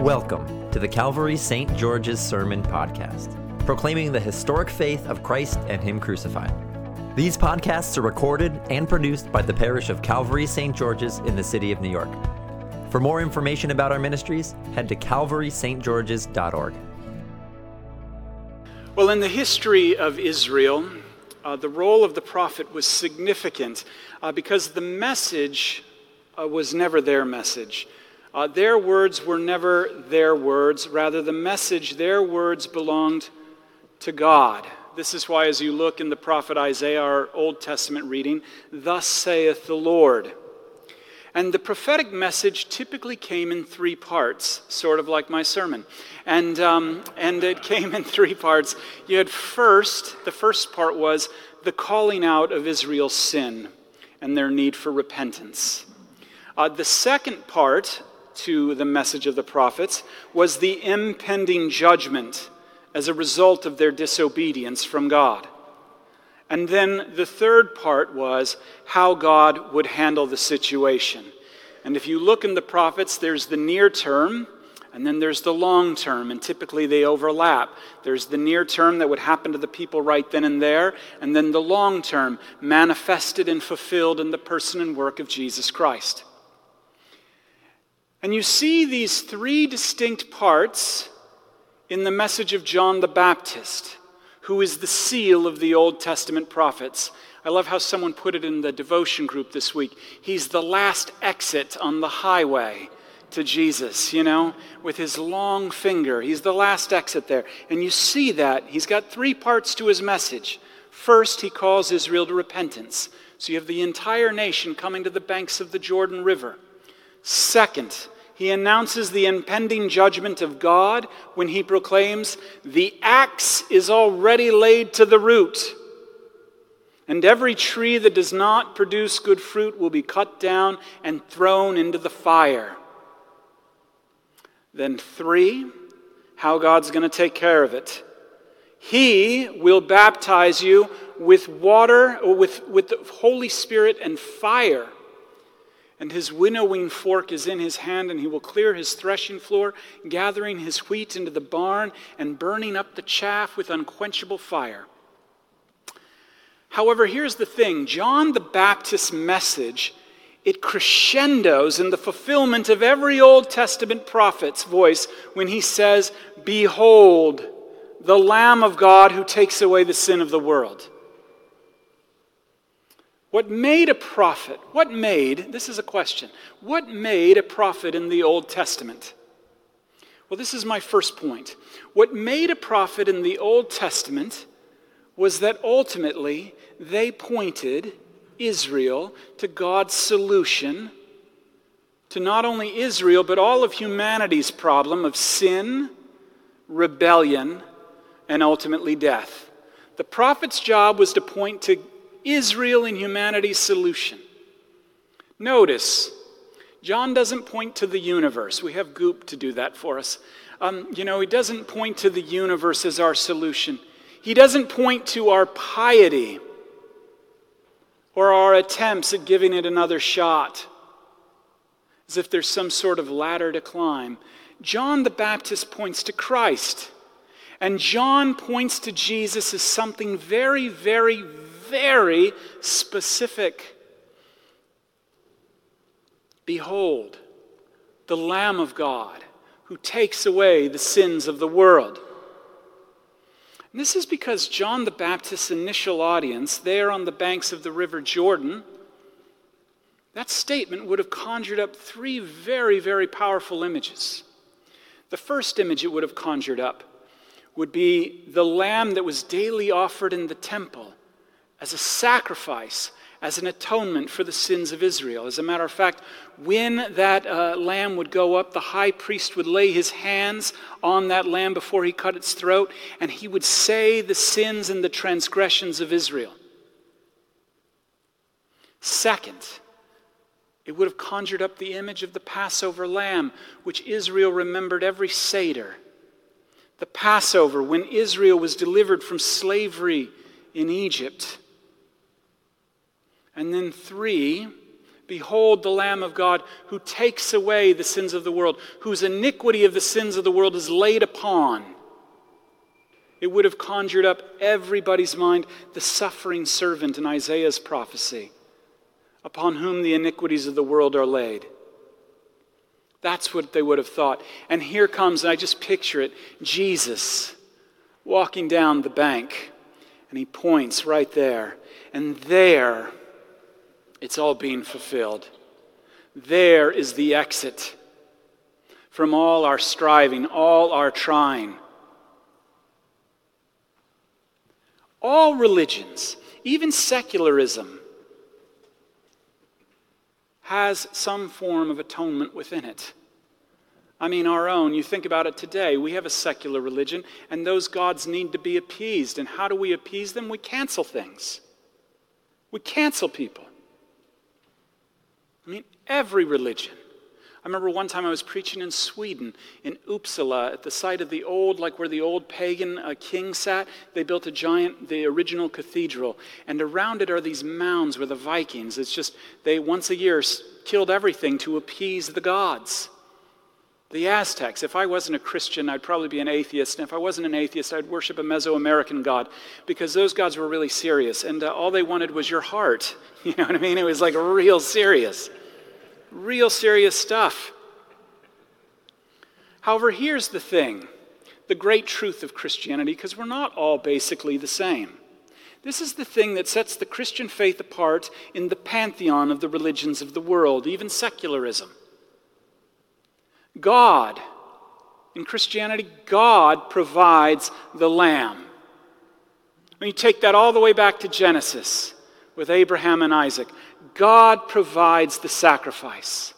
Welcome to the Calvary St. George's Sermon Podcast, proclaiming the historic faith of Christ and Him crucified. These podcasts are recorded and produced by the parish of Calvary St. George's in the city of New York. For more information about our ministries, head to calvarystgeorges.org. Well, in the history of Israel, uh, the role of the prophet was significant uh, because the message uh, was never their message. Uh, their words were never their words. Rather, the message, their words belonged to God. This is why, as you look in the prophet Isaiah, our Old Testament reading, thus saith the Lord. And the prophetic message typically came in three parts, sort of like my sermon. And, um, and it came in three parts. You had first, the first part was the calling out of Israel's sin and their need for repentance. Uh, the second part to the message of the prophets was the impending judgment as a result of their disobedience from God. And then the third part was how God would handle the situation. And if you look in the prophets, there's the near term, and then there's the long term, and typically they overlap. There's the near term that would happen to the people right then and there, and then the long term, manifested and fulfilled in the person and work of Jesus Christ. And you see these three distinct parts in the message of John the Baptist, who is the seal of the Old Testament prophets. I love how someone put it in the devotion group this week. He's the last exit on the highway to Jesus, you know, with his long finger. He's the last exit there. And you see that. He's got three parts to his message. First, he calls Israel to repentance. So you have the entire nation coming to the banks of the Jordan River. Second, he announces the impending judgment of God when he proclaims, The axe is already laid to the root, and every tree that does not produce good fruit will be cut down and thrown into the fire. Then, three, how God's going to take care of it. He will baptize you with water, with, with the Holy Spirit and fire and his winnowing fork is in his hand, and he will clear his threshing floor, gathering his wheat into the barn, and burning up the chaff with unquenchable fire. However, here's the thing John the Baptist's message, it crescendos in the fulfillment of every Old Testament prophet's voice when he says, Behold, the Lamb of God who takes away the sin of the world. What made a prophet? What made, this is a question, what made a prophet in the Old Testament? Well, this is my first point. What made a prophet in the Old Testament was that ultimately they pointed Israel to God's solution to not only Israel, but all of humanity's problem of sin, rebellion, and ultimately death. The prophet's job was to point to Israel and humanity's solution. Notice, John doesn't point to the universe. We have Goop to do that for us. Um, you know, he doesn't point to the universe as our solution. He doesn't point to our piety or our attempts at giving it another shot, as if there's some sort of ladder to climb. John the Baptist points to Christ. And John points to Jesus as something very, very, very specific. Behold, the Lamb of God who takes away the sins of the world. And this is because John the Baptist's initial audience, there on the banks of the River Jordan, that statement would have conjured up three very, very powerful images. The first image it would have conjured up would be the lamb that was daily offered in the temple as a sacrifice, as an atonement for the sins of Israel. As a matter of fact, when that uh, lamb would go up, the high priest would lay his hands on that lamb before he cut its throat, and he would say the sins and the transgressions of Israel. Second, it would have conjured up the image of the Passover lamb, which Israel remembered every Seder. The Passover, when Israel was delivered from slavery in Egypt. And then, three, Behold the Lamb of God who takes away the sins of the world, whose iniquity of the sins of the world is laid upon. It would have conjured up everybody's mind the suffering servant in Isaiah's prophecy, upon whom the iniquities of the world are laid. That's what they would have thought. And here comes, and I just picture it Jesus walking down the bank, and he points right there. And there, it's all being fulfilled. There is the exit from all our striving, all our trying. All religions, even secularism, has some form of atonement within it. I mean, our own, you think about it today, we have a secular religion, and those gods need to be appeased. And how do we appease them? We cancel things, we cancel people. I mean, every religion. I remember one time I was preaching in Sweden, in Uppsala, at the site of the old, like where the old pagan uh, king sat. They built a giant, the original cathedral. And around it are these mounds where the Vikings, it's just, they once a year killed everything to appease the gods. The Aztecs, if I wasn't a Christian, I'd probably be an atheist. And if I wasn't an atheist, I'd worship a Mesoamerican god because those gods were really serious. And uh, all they wanted was your heart. You know what I mean? It was like real serious. Real serious stuff. However, here's the thing the great truth of Christianity, because we're not all basically the same. This is the thing that sets the Christian faith apart in the pantheon of the religions of the world, even secularism. God, in Christianity, God provides the Lamb. When you take that all the way back to Genesis with Abraham and Isaac, God provides the sacrifice.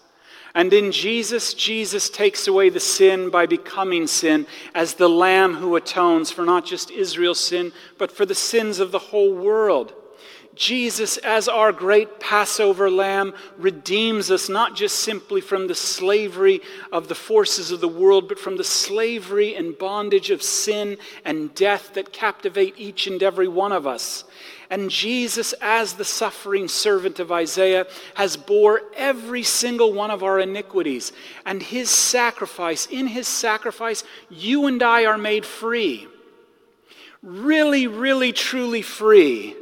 And in Jesus, Jesus takes away the sin by becoming sin as the Lamb who atones for not just Israel's sin, but for the sins of the whole world. Jesus, as our great Passover lamb, redeems us not just simply from the slavery of the forces of the world, but from the slavery and bondage of sin and death that captivate each and every one of us. And Jesus, as the suffering servant of Isaiah, has bore every single one of our iniquities. And his sacrifice, in his sacrifice, you and I are made free. Really, really, truly free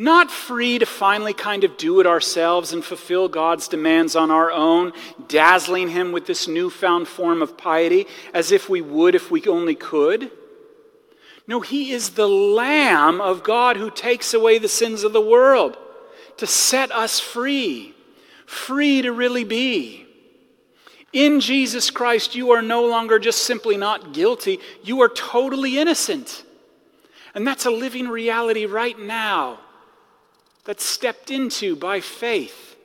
not free to finally kind of do it ourselves and fulfill God's demands on our own, dazzling Him with this newfound form of piety as if we would if we only could. No, He is the Lamb of God who takes away the sins of the world to set us free, free to really be. In Jesus Christ, you are no longer just simply not guilty, you are totally innocent. And that's a living reality right now that's stepped into by faith.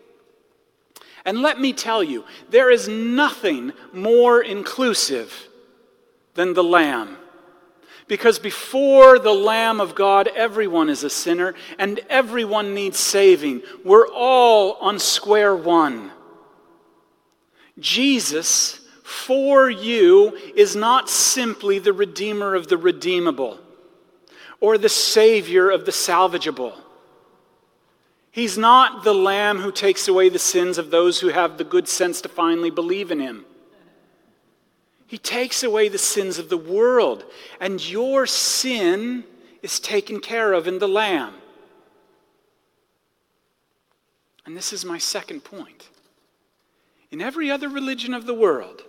And let me tell you, there is nothing more inclusive than the Lamb. Because before the Lamb of God, everyone is a sinner and everyone needs saving. We're all on square one. Jesus, for you, is not simply the Redeemer of the redeemable or the Savior of the salvageable. He's not the lamb who takes away the sins of those who have the good sense to finally believe in him. He takes away the sins of the world, and your sin is taken care of in the lamb. And this is my second point. In every other religion of the world,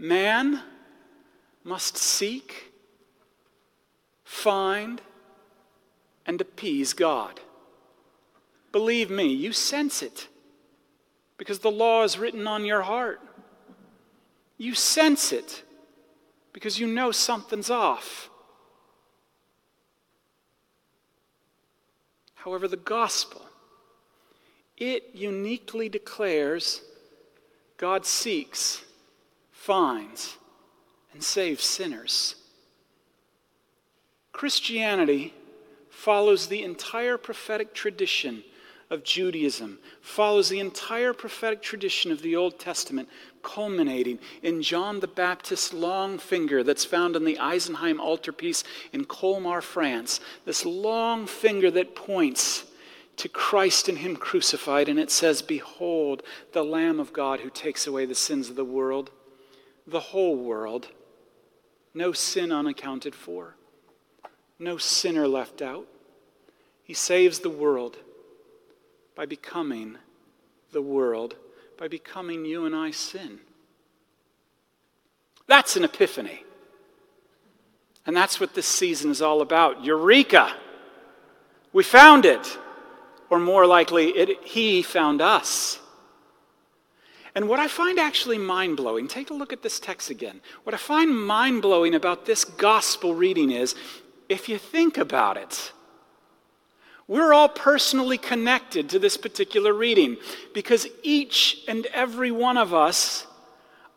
man must seek, find, and appease God. Believe me, you sense it because the law is written on your heart. You sense it because you know something's off. However, the gospel, it uniquely declares God seeks, finds, and saves sinners. Christianity follows the entire prophetic tradition of Judaism follows the entire prophetic tradition of the Old Testament, culminating in John the Baptist's long finger that's found on the Isenheim altarpiece in Colmar, France. This long finger that points to Christ and Him crucified, and it says, Behold, the Lamb of God who takes away the sins of the world, the whole world, no sin unaccounted for, no sinner left out. He saves the world by becoming the world, by becoming you and I sin. That's an epiphany. And that's what this season is all about. Eureka! We found it. Or more likely, it, he found us. And what I find actually mind blowing, take a look at this text again. What I find mind blowing about this gospel reading is if you think about it, we're all personally connected to this particular reading because each and every one of us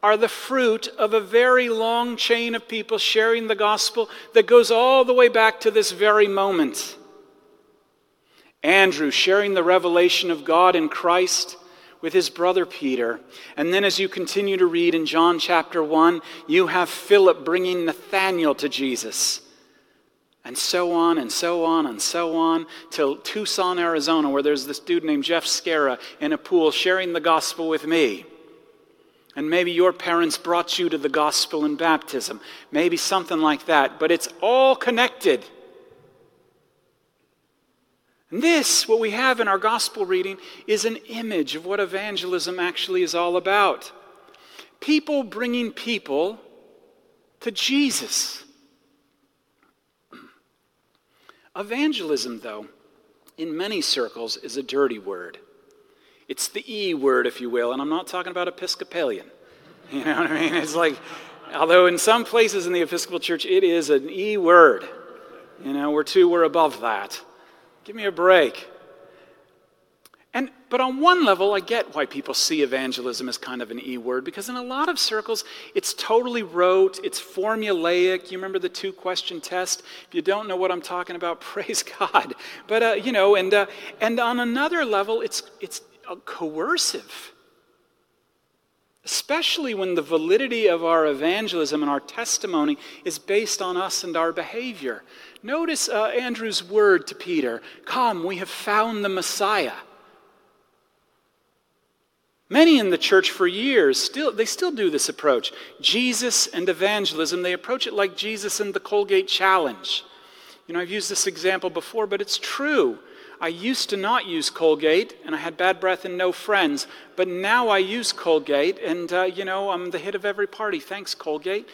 are the fruit of a very long chain of people sharing the gospel that goes all the way back to this very moment. Andrew sharing the revelation of God in Christ with his brother Peter. And then, as you continue to read in John chapter 1, you have Philip bringing Nathanael to Jesus. And so on and so on and so on till Tucson, Arizona, where there's this dude named Jeff Scara in a pool sharing the gospel with me. And maybe your parents brought you to the gospel in baptism. Maybe something like that. But it's all connected. And this, what we have in our gospel reading, is an image of what evangelism actually is all about. People bringing people to Jesus. Evangelism, though, in many circles, is a dirty word. It's the E word, if you will, and I'm not talking about Episcopalian. You know what I mean? It's like, although in some places in the Episcopal Church it is an E word. You know, we're two, we're above that. Give me a break. But on one level, I get why people see evangelism as kind of an E word, because in a lot of circles, it's totally rote, it's formulaic. You remember the two question test? If you don't know what I'm talking about, praise God. But, uh, you know, and, uh, and on another level, it's, it's uh, coercive. Especially when the validity of our evangelism and our testimony is based on us and our behavior. Notice uh, Andrew's word to Peter Come, we have found the Messiah. Many in the church for years still they still do this approach. Jesus and evangelism, they approach it like Jesus and the Colgate challenge. You know, I've used this example before, but it's true. I used to not use Colgate, and I had bad breath and no friends. But now I use Colgate, and uh, you know, I'm the hit of every party. Thanks, Colgate.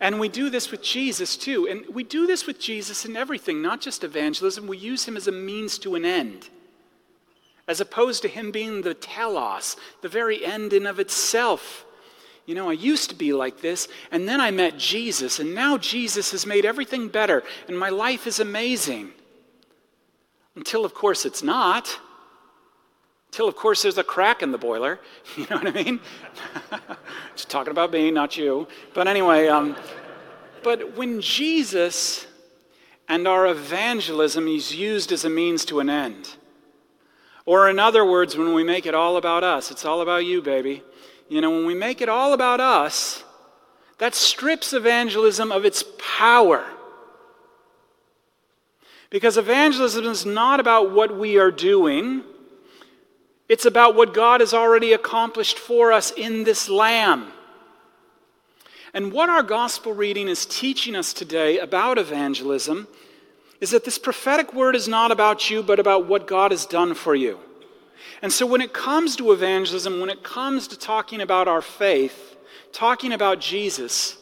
And we do this with Jesus too. And we do this with Jesus in everything, not just evangelism. We use him as a means to an end, as opposed to him being the telos, the very end in of itself. You know, I used to be like this, and then I met Jesus, and now Jesus has made everything better, and my life is amazing. Until, of course, it's not. Until, of course, there's a crack in the boiler. You know what I mean? Just talking about me, not you. But anyway, um, but when Jesus and our evangelism is used as a means to an end, or in other words, when we make it all about us, it's all about you, baby. You know, when we make it all about us, that strips evangelism of its power. Because evangelism is not about what we are doing. It's about what God has already accomplished for us in this Lamb. And what our gospel reading is teaching us today about evangelism is that this prophetic word is not about you, but about what God has done for you. And so when it comes to evangelism, when it comes to talking about our faith, talking about Jesus,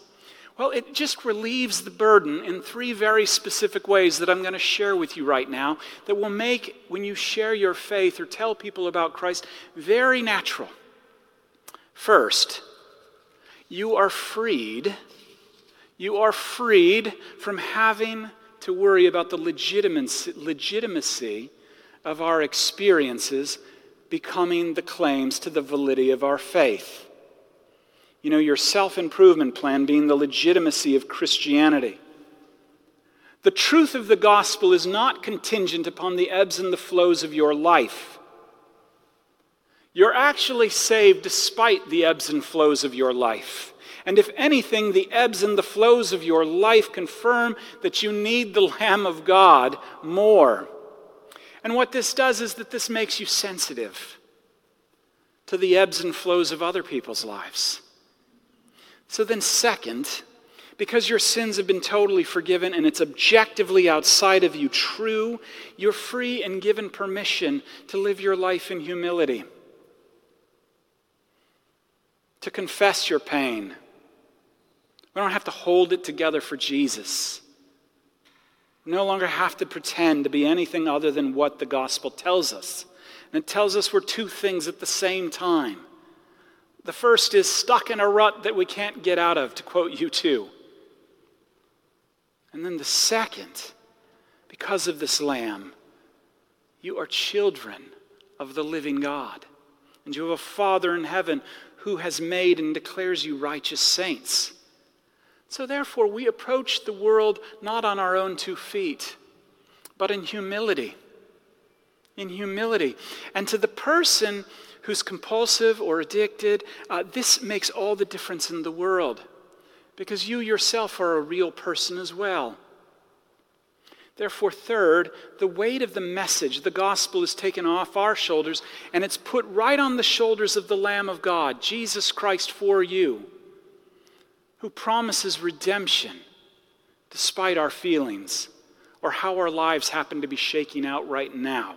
well, it just relieves the burden in three very specific ways that I'm going to share with you right now that will make, when you share your faith or tell people about Christ, very natural. First, you are freed. You are freed from having to worry about the legitimacy, of our experiences becoming the claims to the validity of our faith. You know, your self improvement plan being the legitimacy of Christianity. The truth of the gospel is not contingent upon the ebbs and the flows of your life. You're actually saved despite the ebbs and flows of your life. And if anything, the ebbs and the flows of your life confirm that you need the Lamb of God more. And what this does is that this makes you sensitive to the ebbs and flows of other people's lives. So then, second, because your sins have been totally forgiven and it's objectively outside of you true, you're free and given permission to live your life in humility, to confess your pain. We don't have to hold it together for Jesus. We no longer have to pretend to be anything other than what the gospel tells us. And it tells us we're two things at the same time. The first is stuck in a rut that we can't get out of, to quote U2. And then the second, because of this lamb, you are children of the living God. And you have a Father in heaven who has made and declares you righteous saints. So, therefore, we approach the world not on our own two feet, but in humility. In humility. And to the person who's compulsive or addicted, uh, this makes all the difference in the world because you yourself are a real person as well. Therefore, third, the weight of the message, the gospel, is taken off our shoulders and it's put right on the shoulders of the Lamb of God, Jesus Christ for you who promises redemption despite our feelings or how our lives happen to be shaking out right now.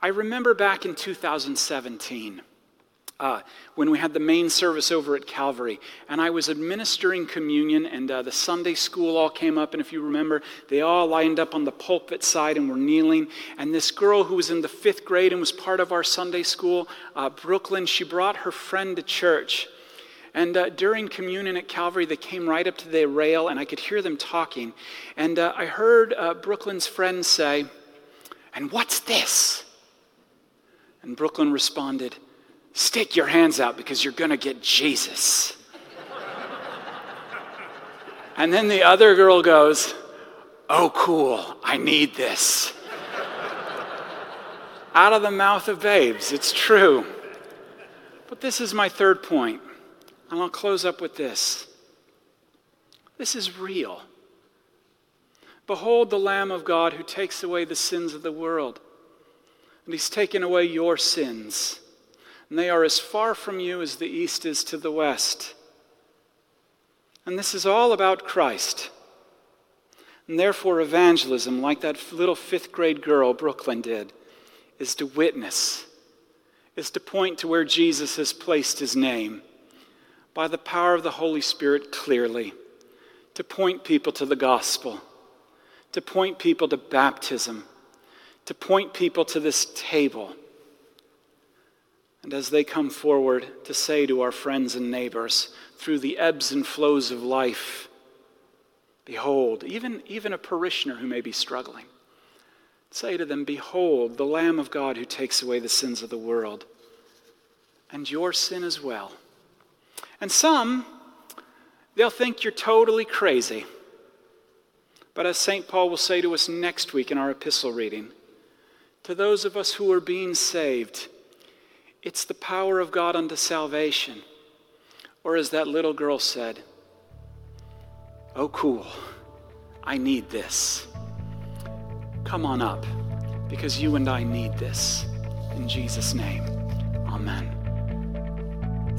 I remember back in 2017. Uh, when we had the main service over at Calvary. And I was administering communion, and uh, the Sunday school all came up. And if you remember, they all lined up on the pulpit side and were kneeling. And this girl who was in the fifth grade and was part of our Sunday school, uh, Brooklyn, she brought her friend to church. And uh, during communion at Calvary, they came right up to the rail, and I could hear them talking. And uh, I heard uh, Brooklyn's friend say, And what's this? And Brooklyn responded, Stick your hands out because you're going to get Jesus. and then the other girl goes, Oh, cool, I need this. out of the mouth of babes, it's true. But this is my third point. And I'll close up with this this is real. Behold the Lamb of God who takes away the sins of the world. And he's taken away your sins. And they are as far from you as the east is to the west. And this is all about Christ. And therefore, evangelism, like that little fifth grade girl Brooklyn did, is to witness, is to point to where Jesus has placed his name by the power of the Holy Spirit clearly to point people to the gospel, to point people to baptism, to point people to this table. And as they come forward, to say to our friends and neighbors through the ebbs and flows of life, Behold, even, even a parishioner who may be struggling, say to them, Behold, the Lamb of God who takes away the sins of the world, and your sin as well. And some, they'll think you're totally crazy. But as St. Paul will say to us next week in our epistle reading, to those of us who are being saved, it's the power of God unto salvation. Or as that little girl said, Oh, cool, I need this. Come on up, because you and I need this. In Jesus' name, amen.